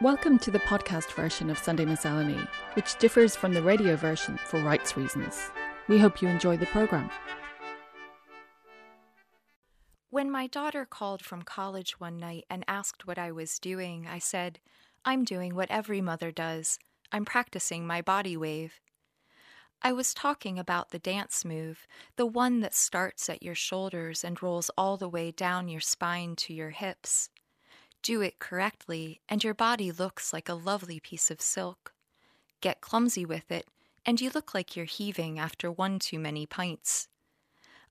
Welcome to the podcast version of Sunday Miscellany, which differs from the radio version for rights reasons. We hope you enjoy the programme. When my daughter called from college one night and asked what I was doing, I said, I'm doing what every mother does. I'm practicing my body wave. I was talking about the dance move, the one that starts at your shoulders and rolls all the way down your spine to your hips. Do it correctly, and your body looks like a lovely piece of silk. Get clumsy with it, and you look like you're heaving after one too many pints.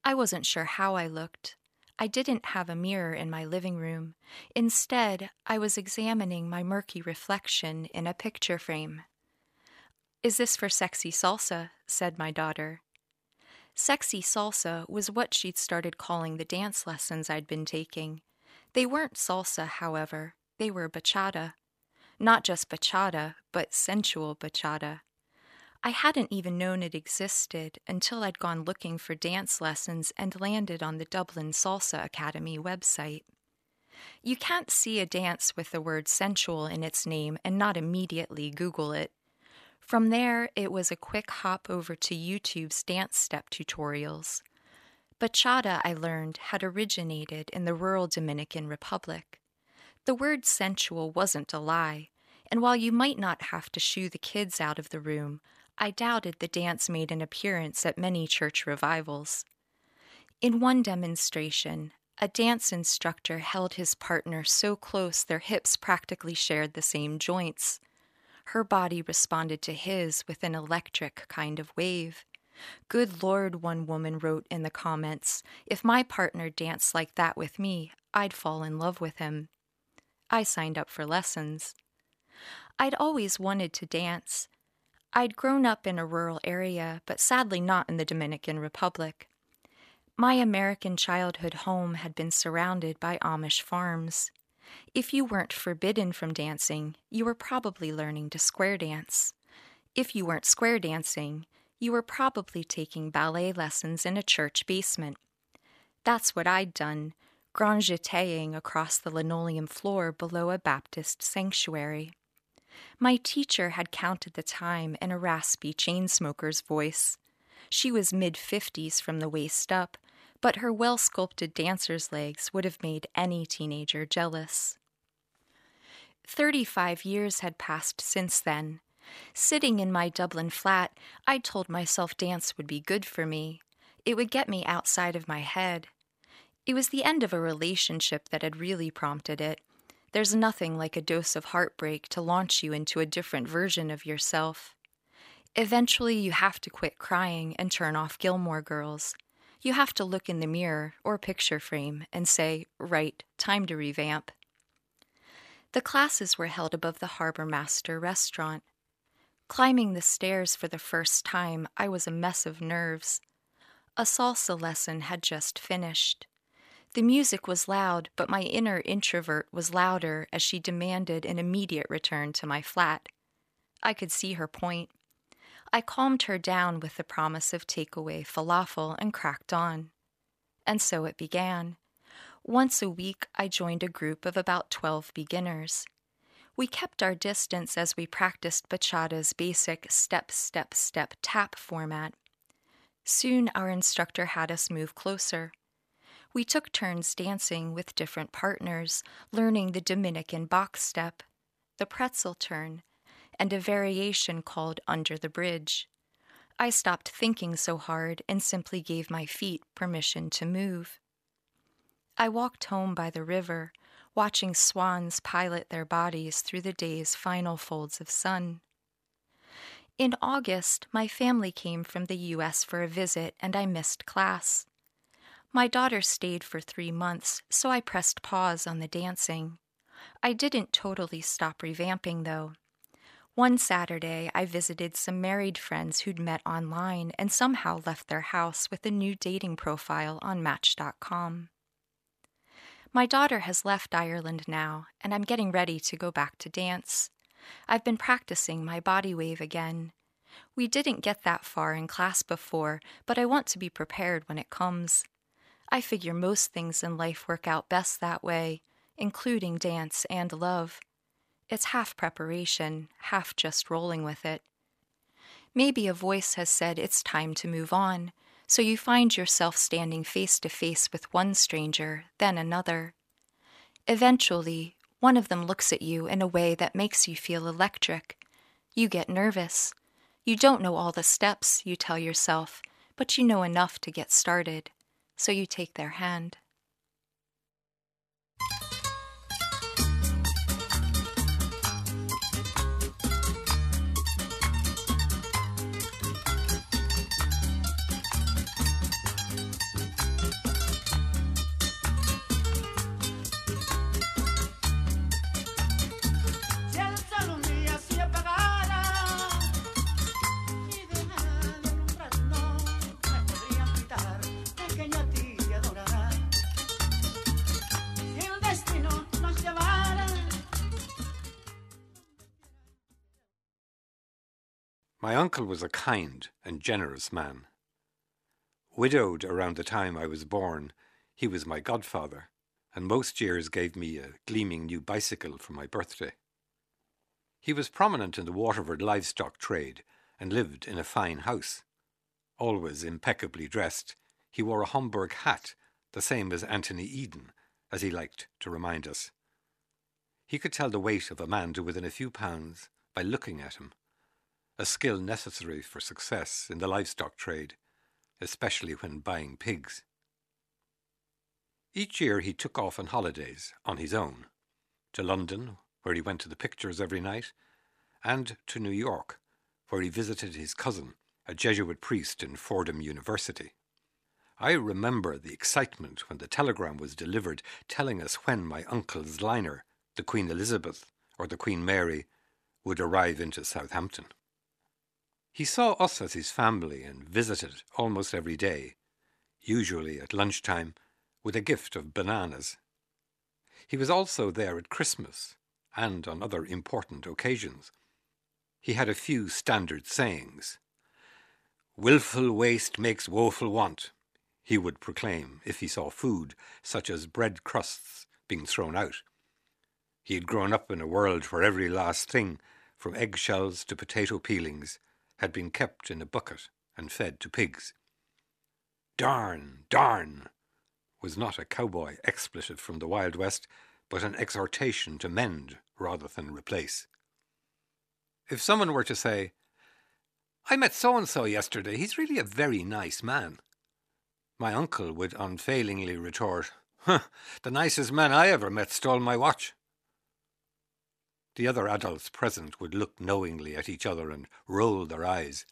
I wasn't sure how I looked. I didn't have a mirror in my living room. Instead, I was examining my murky reflection in a picture frame. Is this for sexy salsa? said my daughter. Sexy salsa was what she'd started calling the dance lessons I'd been taking. They weren't salsa, however, they were bachata. Not just bachata, but sensual bachata. I hadn't even known it existed until I'd gone looking for dance lessons and landed on the Dublin Salsa Academy website. You can't see a dance with the word sensual in its name and not immediately Google it. From there, it was a quick hop over to YouTube's dance step tutorials. Bachata, I learned, had originated in the rural Dominican Republic. The word sensual wasn't a lie, and while you might not have to shoo the kids out of the room, I doubted the dance made an appearance at many church revivals. In one demonstration, a dance instructor held his partner so close their hips practically shared the same joints. Her body responded to his with an electric kind of wave. Good Lord, one woman wrote in the comments, if my partner danced like that with me, I'd fall in love with him. I signed up for lessons. I'd always wanted to dance. I'd grown up in a rural area, but sadly not in the Dominican Republic. My American childhood home had been surrounded by Amish farms. If you weren't forbidden from dancing, you were probably learning to square dance. If you weren't square dancing, you were probably taking ballet lessons in a church basement. That's what I'd done, grand across the linoleum floor below a Baptist sanctuary. My teacher had counted the time in a raspy chain smoker's voice. She was mid fifties from the waist up, but her well sculpted dancer's legs would have made any teenager jealous. Thirty five years had passed since then. Sitting in my Dublin flat, I told myself dance would be good for me. It would get me outside of my head. It was the end of a relationship that had really prompted it. There's nothing like a dose of heartbreak to launch you into a different version of yourself. Eventually, you have to quit crying and turn off Gilmore Girls. You have to look in the mirror or picture frame and say, right, time to revamp. The classes were held above the Harbor Master restaurant. Climbing the stairs for the first time, I was a mess of nerves. A salsa lesson had just finished. The music was loud, but my inner introvert was louder as she demanded an immediate return to my flat. I could see her point. I calmed her down with the promise of takeaway falafel and cracked on. And so it began. Once a week, I joined a group of about 12 beginners. We kept our distance as we practiced bachata's basic step, step, step tap format. Soon our instructor had us move closer. We took turns dancing with different partners, learning the Dominican box step, the pretzel turn, and a variation called Under the Bridge. I stopped thinking so hard and simply gave my feet permission to move. I walked home by the river, watching swans pilot their bodies through the day's final folds of sun. In August, my family came from the U.S. for a visit and I missed class. My daughter stayed for three months, so I pressed pause on the dancing. I didn't totally stop revamping, though. One Saturday, I visited some married friends who'd met online and somehow left their house with a new dating profile on Match.com. My daughter has left Ireland now, and I'm getting ready to go back to dance. I've been practicing my body wave again. We didn't get that far in class before, but I want to be prepared when it comes. I figure most things in life work out best that way, including dance and love. It's half preparation, half just rolling with it. Maybe a voice has said it's time to move on, so you find yourself standing face to face with one stranger, then another. Eventually, one of them looks at you in a way that makes you feel electric. You get nervous. You don't know all the steps, you tell yourself, but you know enough to get started. So you take their hand. My uncle was a kind and generous man. Widowed around the time I was born, he was my godfather, and most years gave me a gleaming new bicycle for my birthday. He was prominent in the Waterford livestock trade and lived in a fine house. Always impeccably dressed, he wore a Homburg hat, the same as Anthony Eden, as he liked to remind us. He could tell the weight of a man to within a few pounds by looking at him a skill necessary for success in the livestock trade, especially when buying pigs. Each year he took off on holidays on his own, to London, where he went to the pictures every night, and to New York, where he visited his cousin, a Jesuit priest in Fordham University. I remember the excitement when the telegram was delivered telling us when my uncle's liner, the Queen Elizabeth or the Queen Mary, would arrive into Southampton. He saw us as his family and visited almost every day, usually at lunchtime, with a gift of bananas. He was also there at Christmas and on other important occasions. He had a few standard sayings. Wilful waste makes woeful want, he would proclaim if he saw food, such as bread crusts, being thrown out. He had grown up in a world where every last thing, from eggshells to potato peelings, had been kept in a bucket and fed to pigs. Darn, darn was not a cowboy expletive from the Wild West, but an exhortation to mend rather than replace. If someone were to say, I met so and so yesterday, he's really a very nice man, my uncle would unfailingly retort, huh, the nicest man I ever met stole my watch. The other adults present would look knowingly at each other and roll their eyes.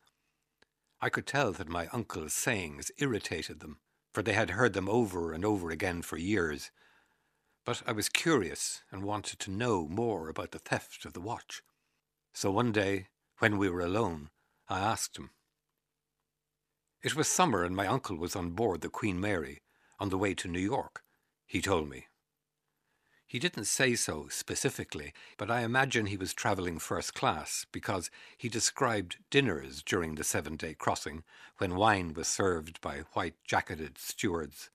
I could tell that my uncle's sayings irritated them, for they had heard them over and over again for years. But I was curious and wanted to know more about the theft of the watch. So one day, when we were alone, I asked him. It was summer and my uncle was on board the Queen Mary on the way to New York, he told me. He didn't say so specifically, but I imagine he was travelling first class because he described dinners during the seven day crossing when wine was served by white jacketed stewards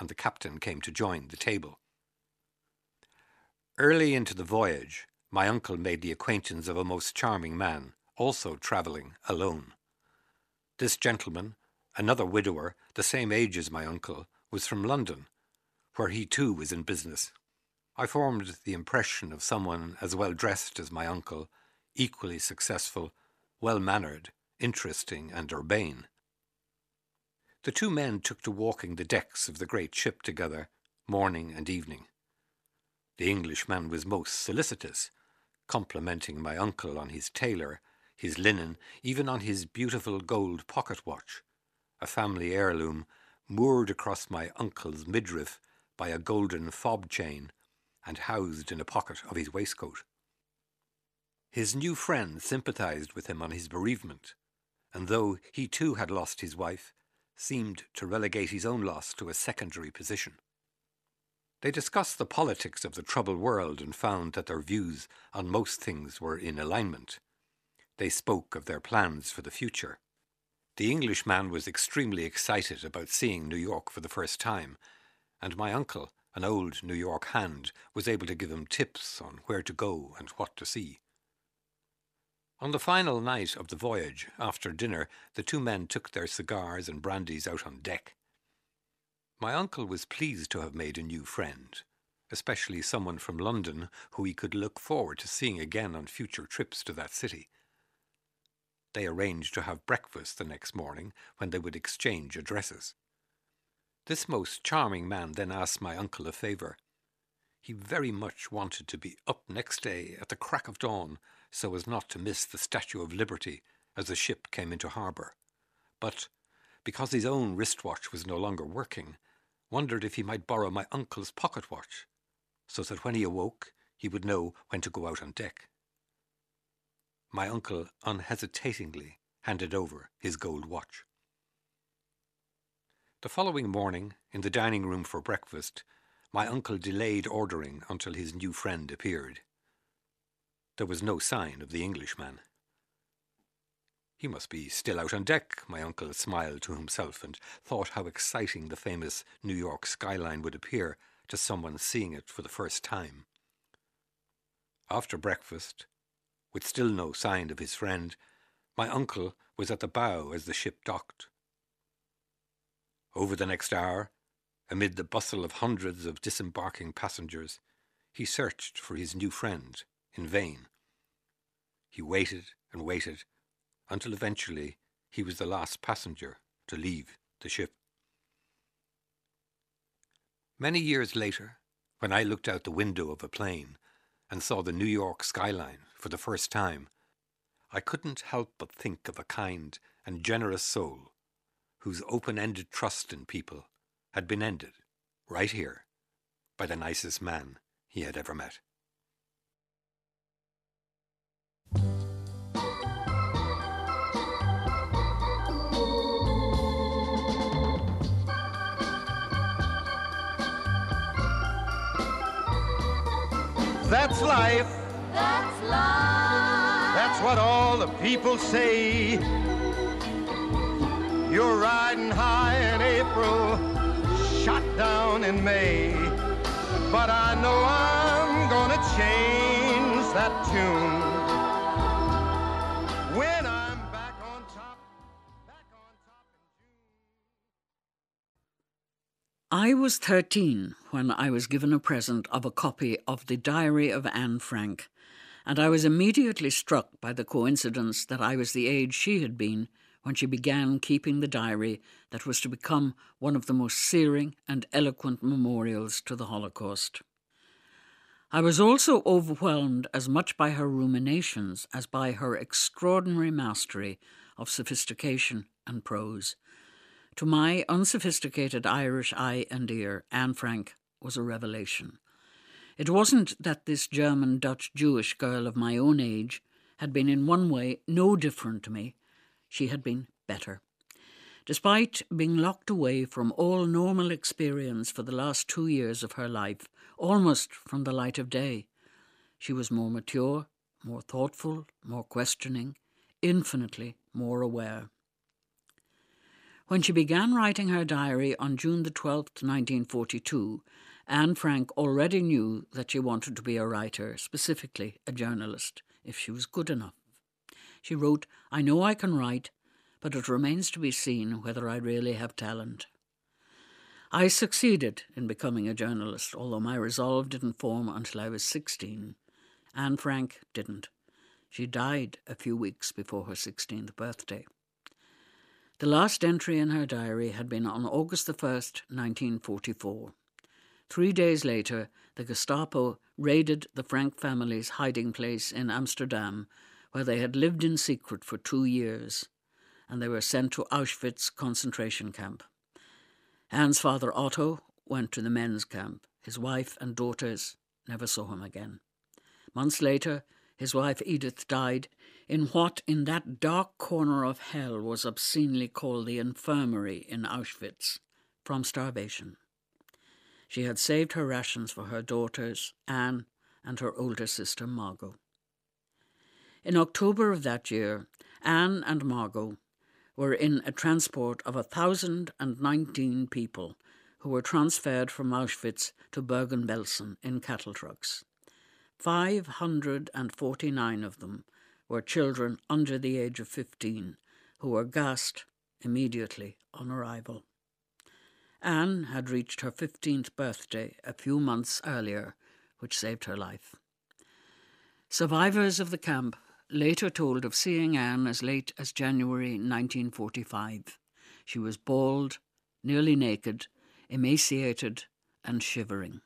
and the captain came to join the table. Early into the voyage, my uncle made the acquaintance of a most charming man, also travelling alone. This gentleman, another widower, the same age as my uncle, was from London, where he too was in business. I formed the impression of someone as well dressed as my uncle, equally successful, well mannered, interesting, and urbane. The two men took to walking the decks of the great ship together, morning and evening. The Englishman was most solicitous, complimenting my uncle on his tailor, his linen, even on his beautiful gold pocket watch, a family heirloom moored across my uncle's midriff by a golden fob chain and housed in a pocket of his waistcoat. His new friend sympathized with him on his bereavement, and though he too had lost his wife, seemed to relegate his own loss to a secondary position. They discussed the politics of the troubled world and found that their views on most things were in alignment. They spoke of their plans for the future. The Englishman was extremely excited about seeing New York for the first time, and my uncle An old New York hand was able to give him tips on where to go and what to see. On the final night of the voyage, after dinner, the two men took their cigars and brandies out on deck. My uncle was pleased to have made a new friend, especially someone from London who he could look forward to seeing again on future trips to that city. They arranged to have breakfast the next morning when they would exchange addresses. This most charming man then asked my uncle a favour. He very much wanted to be up next day at the crack of dawn so as not to miss the Statue of Liberty as the ship came into harbour. But, because his own wristwatch was no longer working, wondered if he might borrow my uncle's pocket watch, so that when he awoke he would know when to go out on deck. My uncle unhesitatingly handed over his gold watch. The following morning, in the dining room for breakfast, my uncle delayed ordering until his new friend appeared. There was no sign of the Englishman. He must be still out on deck, my uncle smiled to himself and thought how exciting the famous New York skyline would appear to someone seeing it for the first time. After breakfast, with still no sign of his friend, my uncle was at the bow as the ship docked. Over the next hour, amid the bustle of hundreds of disembarking passengers, he searched for his new friend in vain. He waited and waited until eventually he was the last passenger to leave the ship. Many years later, when I looked out the window of a plane and saw the New York skyline for the first time, I couldn't help but think of a kind and generous soul whose open ended trust in people had been ended right here by the nicest man he had ever met. That's life. That's life. That's what all the people say. You're riding high in April, shot down in May. But I know I'm gonna change that tune. When I'm back on top, back on top. I was 13 when I was given a present of a copy of The Diary of Anne Frank, and I was immediately struck by the coincidence that I was the age she had been when she began keeping the diary that was to become one of the most searing and eloquent memorials to the Holocaust. I was also overwhelmed as much by her ruminations as by her extraordinary mastery of sophistication and prose. To my unsophisticated Irish eye and ear, Anne Frank was a revelation. It wasn't that this German Dutch Jewish girl of my own age had been in one way no different to me, she had been better. Despite being locked away from all normal experience for the last two years of her life, almost from the light of day, she was more mature, more thoughtful, more questioning, infinitely more aware. When she began writing her diary on June the 12th, 1942, Anne Frank already knew that she wanted to be a writer, specifically a journalist, if she was good enough. She wrote, I know I can write, but it remains to be seen whether I really have talent. I succeeded in becoming a journalist, although my resolve didn't form until I was 16. Anne Frank didn't. She died a few weeks before her 16th birthday. The last entry in her diary had been on August the 1st, 1944. Three days later, the Gestapo raided the Frank family's hiding place in Amsterdam, where they had lived in secret for two years, and they were sent to Auschwitz concentration camp. Anne's father Otto went to the men's camp. His wife and daughters never saw him again. Months later, his wife Edith died in what in that dark corner of hell was obscenely called the infirmary in Auschwitz from starvation. She had saved her rations for her daughters, Anne and her older sister Margot. In October of that year, Anne and Margot were in a transport of a thousand and nineteen people who were transferred from Auschwitz to Bergen-Belsen in cattle trucks. 549 of them were children under the age of 15 who were gassed immediately on arrival. Anne had reached her 15th birthday a few months earlier, which saved her life. Survivors of the camp later told of seeing Anne as late as January 1945. She was bald, nearly naked, emaciated, and shivering.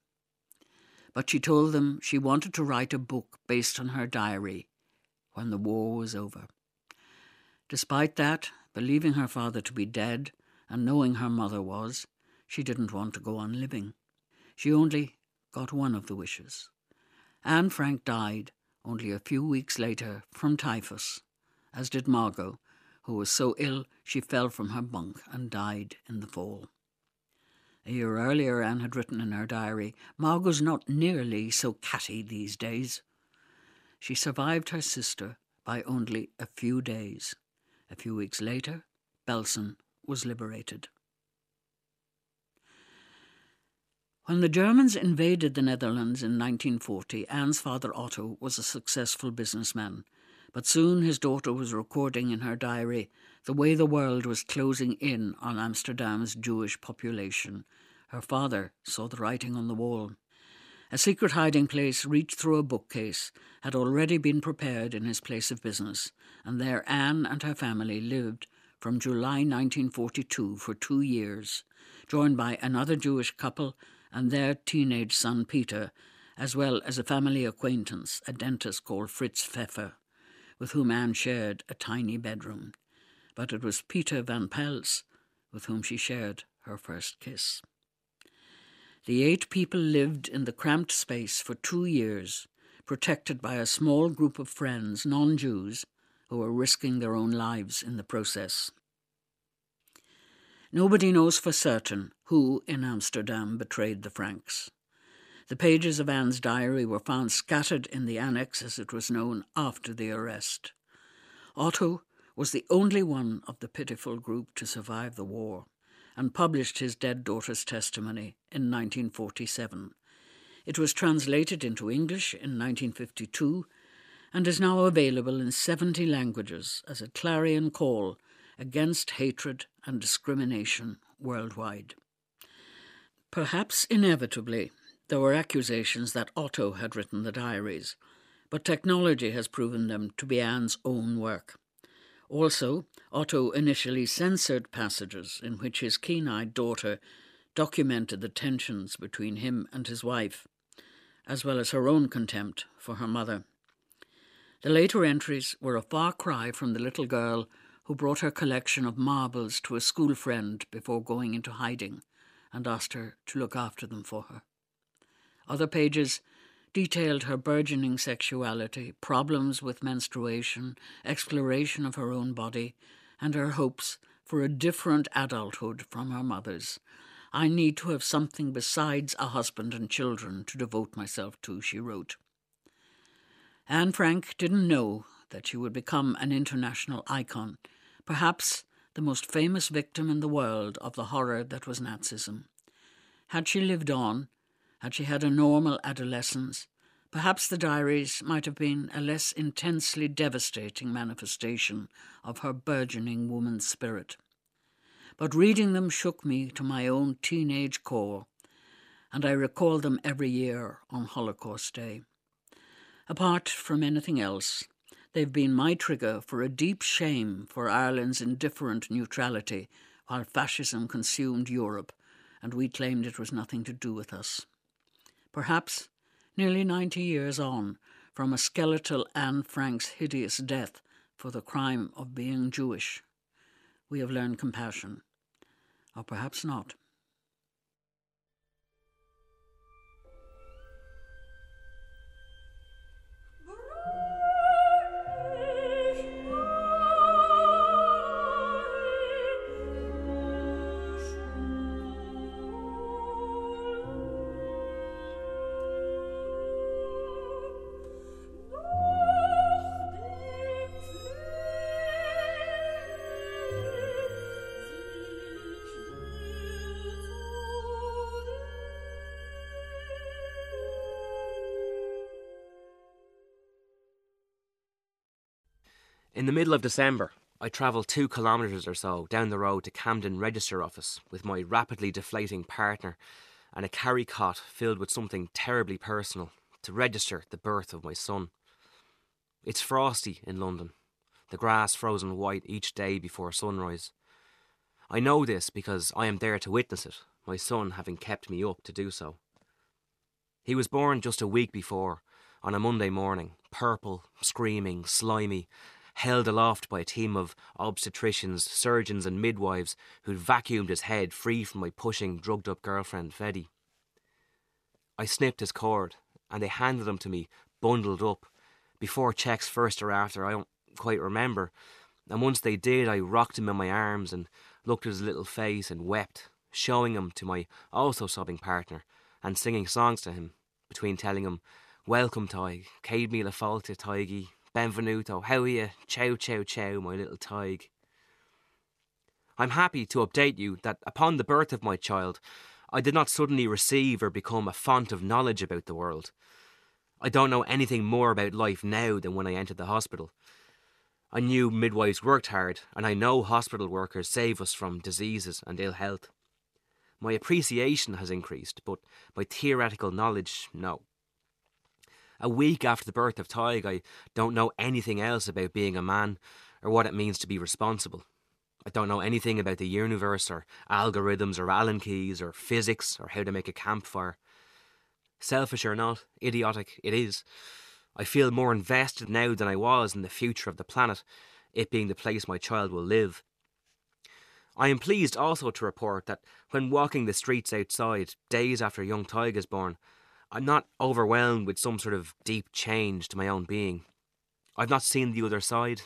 But she told them she wanted to write a book based on her diary when the war was over. Despite that, believing her father to be dead and knowing her mother was, she didn't want to go on living. She only got one of the wishes. Anne Frank died only a few weeks later from typhus, as did Margot, who was so ill she fell from her bunk and died in the fall. A year earlier, Anne had written in her diary, Margot's not nearly so catty these days. She survived her sister by only a few days. A few weeks later, Belsen was liberated. When the Germans invaded the Netherlands in 1940, Anne's father Otto was a successful businessman. But soon his daughter was recording in her diary the way the world was closing in on Amsterdam's Jewish population. Her father saw the writing on the wall. A secret hiding place reached through a bookcase had already been prepared in his place of business, and there Anne and her family lived from July 1942 for two years, joined by another Jewish couple and their teenage son Peter, as well as a family acquaintance, a dentist called Fritz Pfeffer with whom Anne shared a tiny bedroom, but it was Peter Van Pels with whom she shared her first kiss. The eight people lived in the cramped space for two years, protected by a small group of friends, non Jews, who were risking their own lives in the process. Nobody knows for certain who in Amsterdam betrayed the Franks. The pages of Anne's diary were found scattered in the annex, as it was known, after the arrest. Otto was the only one of the pitiful group to survive the war and published his dead daughter's testimony in 1947. It was translated into English in 1952 and is now available in 70 languages as a clarion call against hatred and discrimination worldwide. Perhaps inevitably, there were accusations that Otto had written the diaries, but technology has proven them to be Anne's own work. Also, Otto initially censored passages in which his keen eyed daughter documented the tensions between him and his wife, as well as her own contempt for her mother. The later entries were a far cry from the little girl who brought her collection of marbles to a school friend before going into hiding and asked her to look after them for her. Other pages detailed her burgeoning sexuality, problems with menstruation, exploration of her own body, and her hopes for a different adulthood from her mother's. I need to have something besides a husband and children to devote myself to, she wrote. Anne Frank didn't know that she would become an international icon, perhaps the most famous victim in the world of the horror that was Nazism. Had she lived on, had she had a normal adolescence, perhaps the diaries might have been a less intensely devastating manifestation of her burgeoning woman's spirit. But reading them shook me to my own teenage core, and I recall them every year on Holocaust Day. Apart from anything else, they've been my trigger for a deep shame for Ireland's indifferent neutrality while fascism consumed Europe and we claimed it was nothing to do with us perhaps nearly 90 years on from a skeletal Anne Frank's hideous death for the crime of being Jewish. We have learned compassion, or perhaps not. In the middle of December, I travelled two kilometres or so down the road to Camden Register Office with my rapidly deflating partner and a carry cot filled with something terribly personal to register the birth of my son. It's frosty in London, the grass frozen white each day before sunrise. I know this because I am there to witness it, my son having kept me up to do so. He was born just a week before, on a Monday morning, purple, screaming, slimy, held aloft by a team of obstetricians, surgeons, and midwives who'd vacuumed his head free from my pushing, drugged up girlfriend, Feddy. I snipped his cord, and they handed him to me, bundled up, before checks first or after, I don't quite remember. And once they did, I rocked him in my arms and looked at his little face and wept, showing him to my also sobbing partner and singing songs to him, between telling him, Welcome, Tig, Céad míle fáilte, Tiggy, Benvenuto, how are you? Chow, chow, chow, my little Tig. I'm happy to update you that upon the birth of my child, I did not suddenly receive or become a font of knowledge about the world. I don't know anything more about life now than when I entered the hospital. I knew midwives worked hard, and I know hospital workers save us from diseases and ill health. My appreciation has increased, but my theoretical knowledge, no. A week after the birth of Tig, I don't know anything else about being a man or what it means to be responsible. I don't know anything about the universe or algorithms or Allen keys or physics or how to make a campfire. Selfish or not, idiotic it is. I feel more invested now than I was in the future of the planet, it being the place my child will live. I am pleased also to report that when walking the streets outside, days after young Tig is born, I'm not overwhelmed with some sort of deep change to my own being. I've not seen the other side.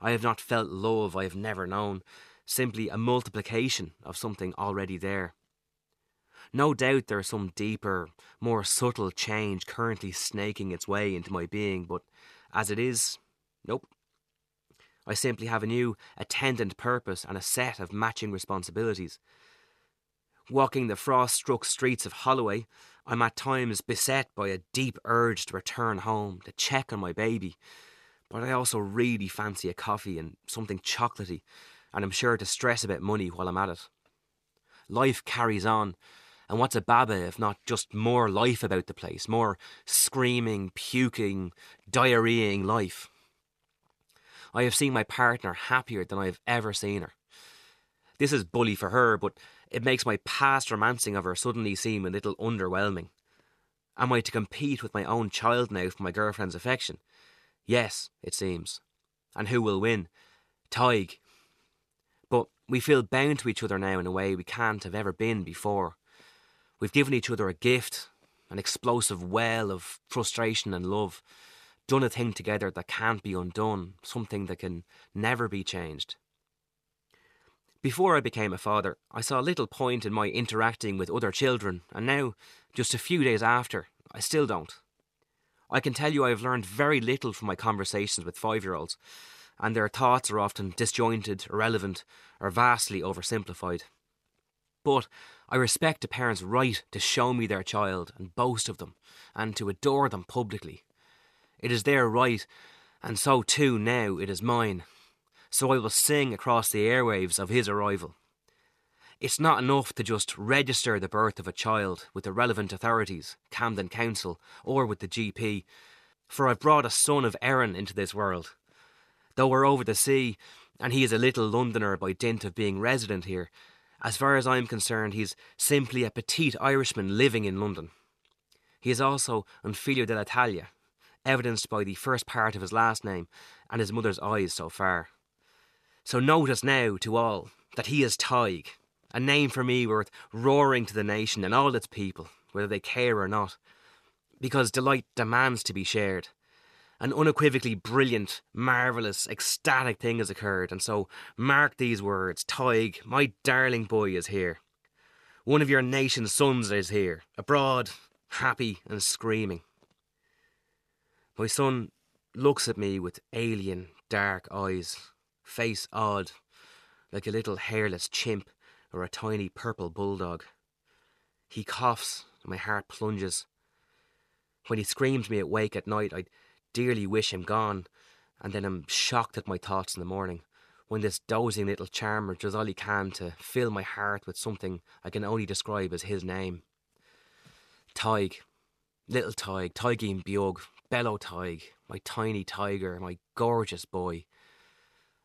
I have not felt love I have never known, simply a multiplication of something already there. No doubt there is some deeper, more subtle change currently snaking its way into my being, but as it is, nope. I simply have a new attendant purpose and a set of matching responsibilities. Walking the frost struck streets of Holloway, I'm at times beset by a deep urge to return home, to check on my baby. But I also really fancy a coffee and something chocolatey, and I'm sure to stress about money while I'm at it. Life carries on, and what's a baba if not just more life about the place, more screaming, puking, diarrheaing life? I have seen my partner happier than I have ever seen her. This is bully for her, but it makes my past romancing of her suddenly seem a little underwhelming. Am I to compete with my own child now for my girlfriend's affection? Yes, it seems. And who will win? Tig. But we feel bound to each other now in a way we can't have ever been before. We've given each other a gift, an explosive well of frustration and love, done a thing together that can't be undone, something that can never be changed. Before I became a father, I saw little point in my interacting with other children, and now, just a few days after, I still don't. I can tell you I have learned very little from my conversations with five year olds, and their thoughts are often disjointed, irrelevant, or vastly oversimplified. But I respect a parent's right to show me their child and boast of them, and to adore them publicly. It is their right, and so too now it is mine. So I will sing across the airwaves of his arrival. It's not enough to just register the birth of a child with the relevant authorities, Camden Council, or with the GP, for I've brought a son of Erin into this world. Though we're over the sea, and he is a little Londoner by dint of being resident here, as far as I'm concerned, he's simply a petite Irishman living in London. He is also un figlio dell'Italia, evidenced by the first part of his last name and his mother's eyes so far. So notice now to all that he is Tig, a name for me worth roaring to the nation and all its people, whether they care or not, because delight demands to be shared. An unequivocally brilliant, marvellous, ecstatic thing has occurred, and so mark these words Tig, my darling boy, is here. One of your nation's sons is here, abroad, happy and screaming. My son looks at me with alien, dark eyes, face odd, like a little hairless chimp or a tiny purple bulldog. He coughs, and my heart plunges. When he screams me awake at night, I'd dearly wish him gone, and then I'm shocked at my thoughts in the morning when this dozing little charmer does all he can to fill my heart with something I can only describe as his name. Tig, little Tig, Tigeen Biog, Bello Tig, my tiny tiger, my gorgeous boy.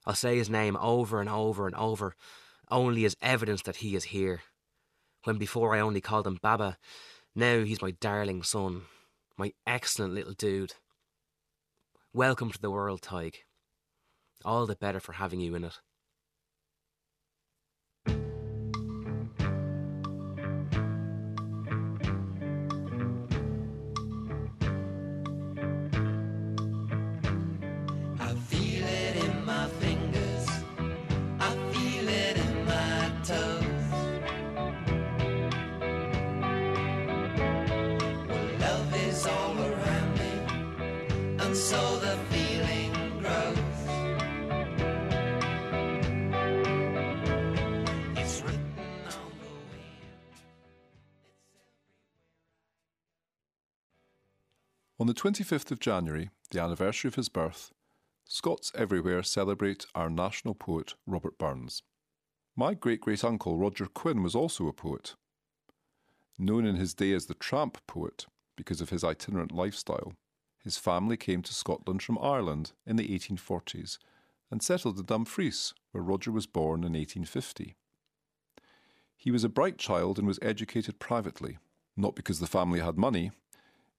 I'll say his name over and over and over, only as evidence that he is here. When before I only called him Baba, now he's my darling son, my excellent little dude. Welcome to the world, Tig. All the better for having you in it. On the 25th of January, the anniversary of his birth, Scots everywhere celebrate our national poet, Robert Burns. My great great uncle, Roger Quinn, was also a poet. Known in his day as the tramp poet because of his itinerant lifestyle, his family came to Scotland from Ireland in the 1840s and settled in Dumfries, where Roger was born in 1850. He was a bright child and was educated privately, not because the family had money,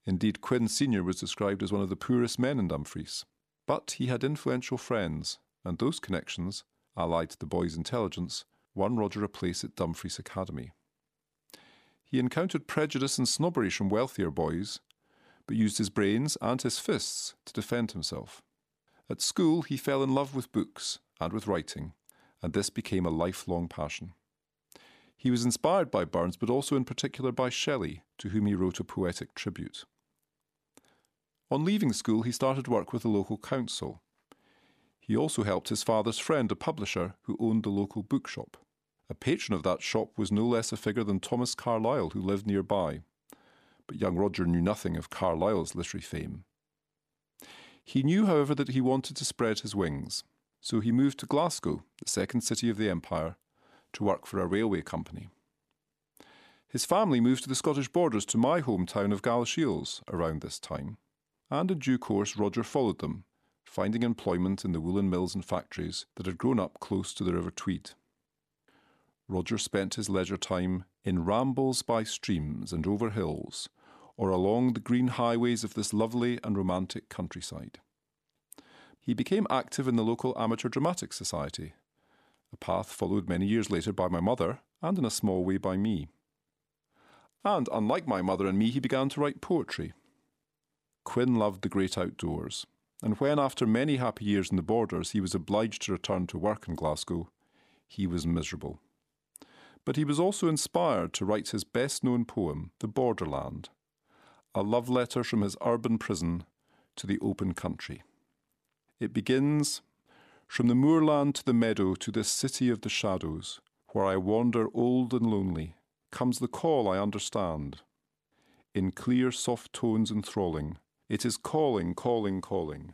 Indeed, Quinn Sr. was described as one of the poorest men in Dumfries. But he had influential friends, and those connections, allied to the boy's intelligence, won Roger a place at Dumfries Academy. He encountered prejudice and snobbery from wealthier boys, but used his brains and his fists to defend himself. At school, he fell in love with books and with writing, and this became a lifelong passion. He was inspired by Burns, but also in particular by Shelley, to whom he wrote a poetic tribute. On leaving school, he started work with the local council. He also helped his father's friend, a publisher, who owned the local bookshop. A patron of that shop was no less a figure than Thomas Carlyle, who lived nearby. But young Roger knew nothing of Carlyle's literary fame. He knew, however, that he wanted to spread his wings, so he moved to Glasgow, the second city of the empire, to work for a railway company. His family moved to the Scottish borders to my hometown of Galashiels around this time and in due course Roger followed them, finding employment in the woolen mills and factories that had grown up close to the River Tweed. Roger spent his leisure time in rambles by streams and over hills, or along the green highways of this lovely and romantic countryside. He became active in the local amateur dramatic society, a path followed many years later by my mother and in a small way by me. And unlike my mother and me, he began to write poetry, Quinn loved the great outdoors, and when, after many happy years in the borders, he was obliged to return to work in Glasgow, he was miserable. But he was also inspired to write his best known poem, The Borderland, a love letter from his urban prison to the open country. It begins From the moorland to the meadow to this city of the shadows, where I wander old and lonely, comes the call I understand. In clear, soft tones enthralling, it is calling, calling, calling.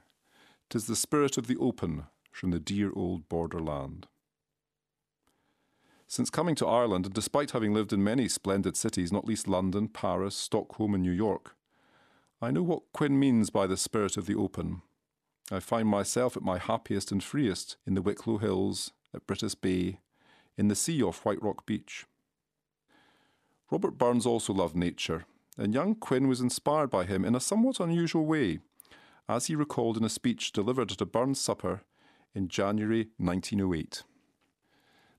Tis the spirit of the open from the dear old borderland. Since coming to Ireland, and despite having lived in many splendid cities, not least London, Paris, Stockholm, and New York, I know what Quinn means by the spirit of the open. I find myself at my happiest and freest in the Wicklow Hills, at Brittas Bay, in the sea off White Rock Beach. Robert Burns also loved nature, and young Quinn was inspired by him in a somewhat unusual way, as he recalled in a speech delivered at a Burns supper in January 1908.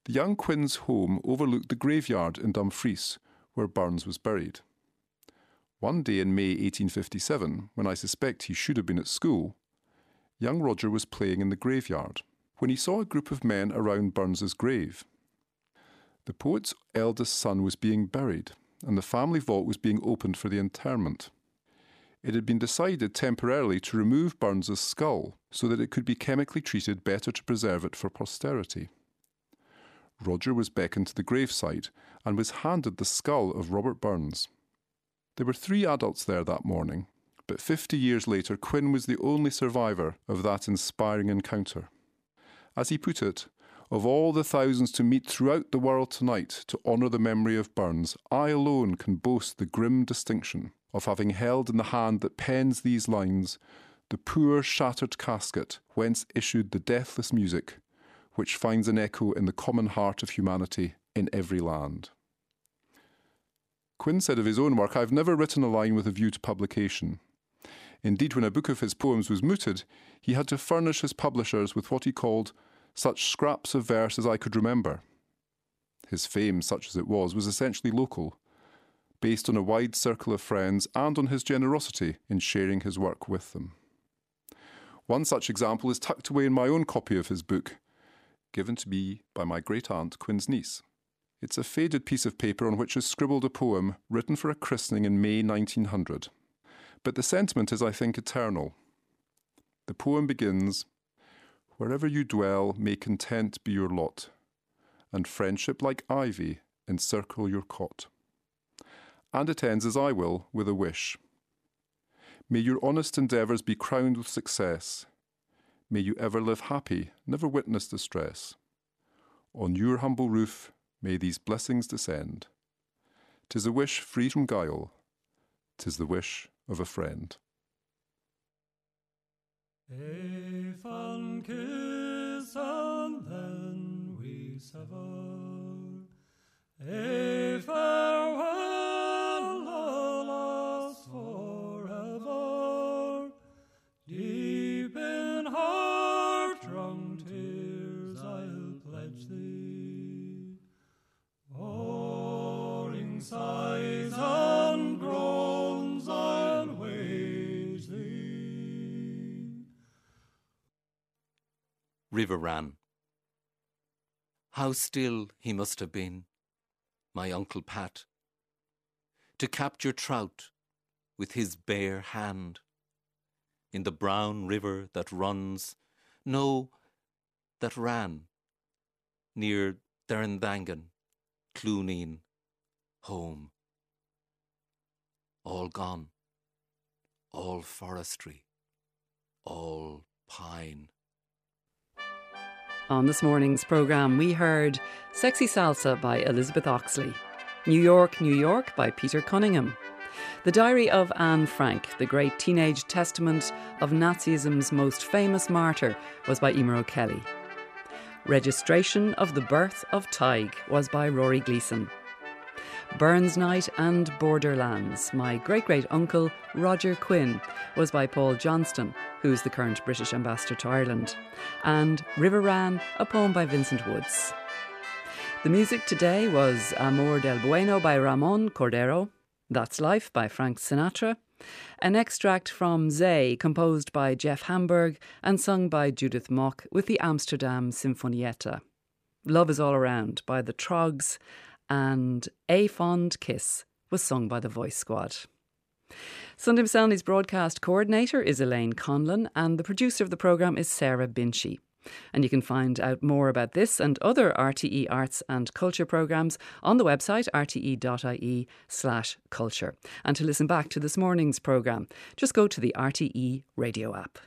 The young Quinn's home overlooked the graveyard in Dumfries, where Burns was buried. One day in May 1857, when I suspect he should have been at school, young Roger was playing in the graveyard when he saw a group of men around Burns's grave. The poet's eldest son was being buried and the family vault was being opened for the interment. It had been decided temporarily to remove Burns's skull so that it could be chemically treated better to preserve it for posterity. Roger was beckoned to the gravesite and was handed the skull of Robert Burns. There were three adults there that morning but 50 years later, Quinn was the only survivor of that inspiring encounter. As he put it, of all the thousands to meet throughout the world tonight to honour the memory of Burns, I alone can boast the grim distinction of having held in the hand that pens these lines the poor shattered casket whence issued the deathless music, which finds an echo in the common heart of humanity in every land. Quinn said of his own work, I've never written a line with a view to publication. Indeed, when a book of his poems was mooted, he had to furnish his publishers with what he called such scraps of verse as I could remember. His fame, such as it was, was essentially local, based on a wide circle of friends and on his generosity in sharing his work with them. One such example is tucked away in my own copy of his book, given to me by my great aunt, Quinn's niece. It's a faded piece of paper on which is scribbled a poem written for a christening in May 1900. But the sentiment is, I think, eternal. The poem begins Wherever you dwell, may content be your lot, and friendship like ivy encircle your cot. And it ends as I will, with a wish. May your honest endeavours be crowned with success. May you ever live happy, never witness distress. On your humble roof may these blessings descend. Tis a wish free from guile, tis the wish of a friend. If an kiss and then we sever, a farewell, River ran. How still he must have been, my Uncle Pat, to capture trout with his bare hand in the brown river that runs, no, that ran near Derrendangan, Clooneen, home. All gone, all forestry, all pine. On this morning's programme, we heard Sexy Salsa by Elizabeth Oxley, New York, New York by Peter Cunningham, The Diary of Anne Frank, the great teenage testament of Nazism's most famous martyr, was by Emer O'Kelly. Registration of the Birth of Tig was by Rory Gleeson. Burns Night and Borderlands, my great great uncle Roger Quinn, was by Paul Johnston, who's the current British ambassador to Ireland, and River Ran, a poem by Vincent Woods. The music today was Amor del Bueno by Ramon Cordero, That's Life by Frank Sinatra, an extract from Zay, composed by Jeff Hamburg and sung by Judith Mok with the Amsterdam Sinfonietta. Love is All Around by the Troggs, and A Fond Kiss was sung by the Voice Squad. Sunday Miscellany's broadcast coordinator is Elaine Conlon, and the producer of the programme is Sarah Binchy. And you can find out more about this and other RTE arts and culture programmes on the website rte.ie slash culture. And to listen back to this morning's programme, just go to the RTE radio app.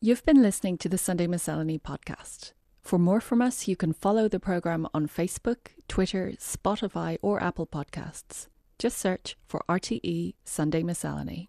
You've been listening to the Sunday Miscellany podcast. For more from us, you can follow the programme on Facebook, Twitter, Spotify, or Apple Podcasts. Just search for RTE Sunday Miscellany.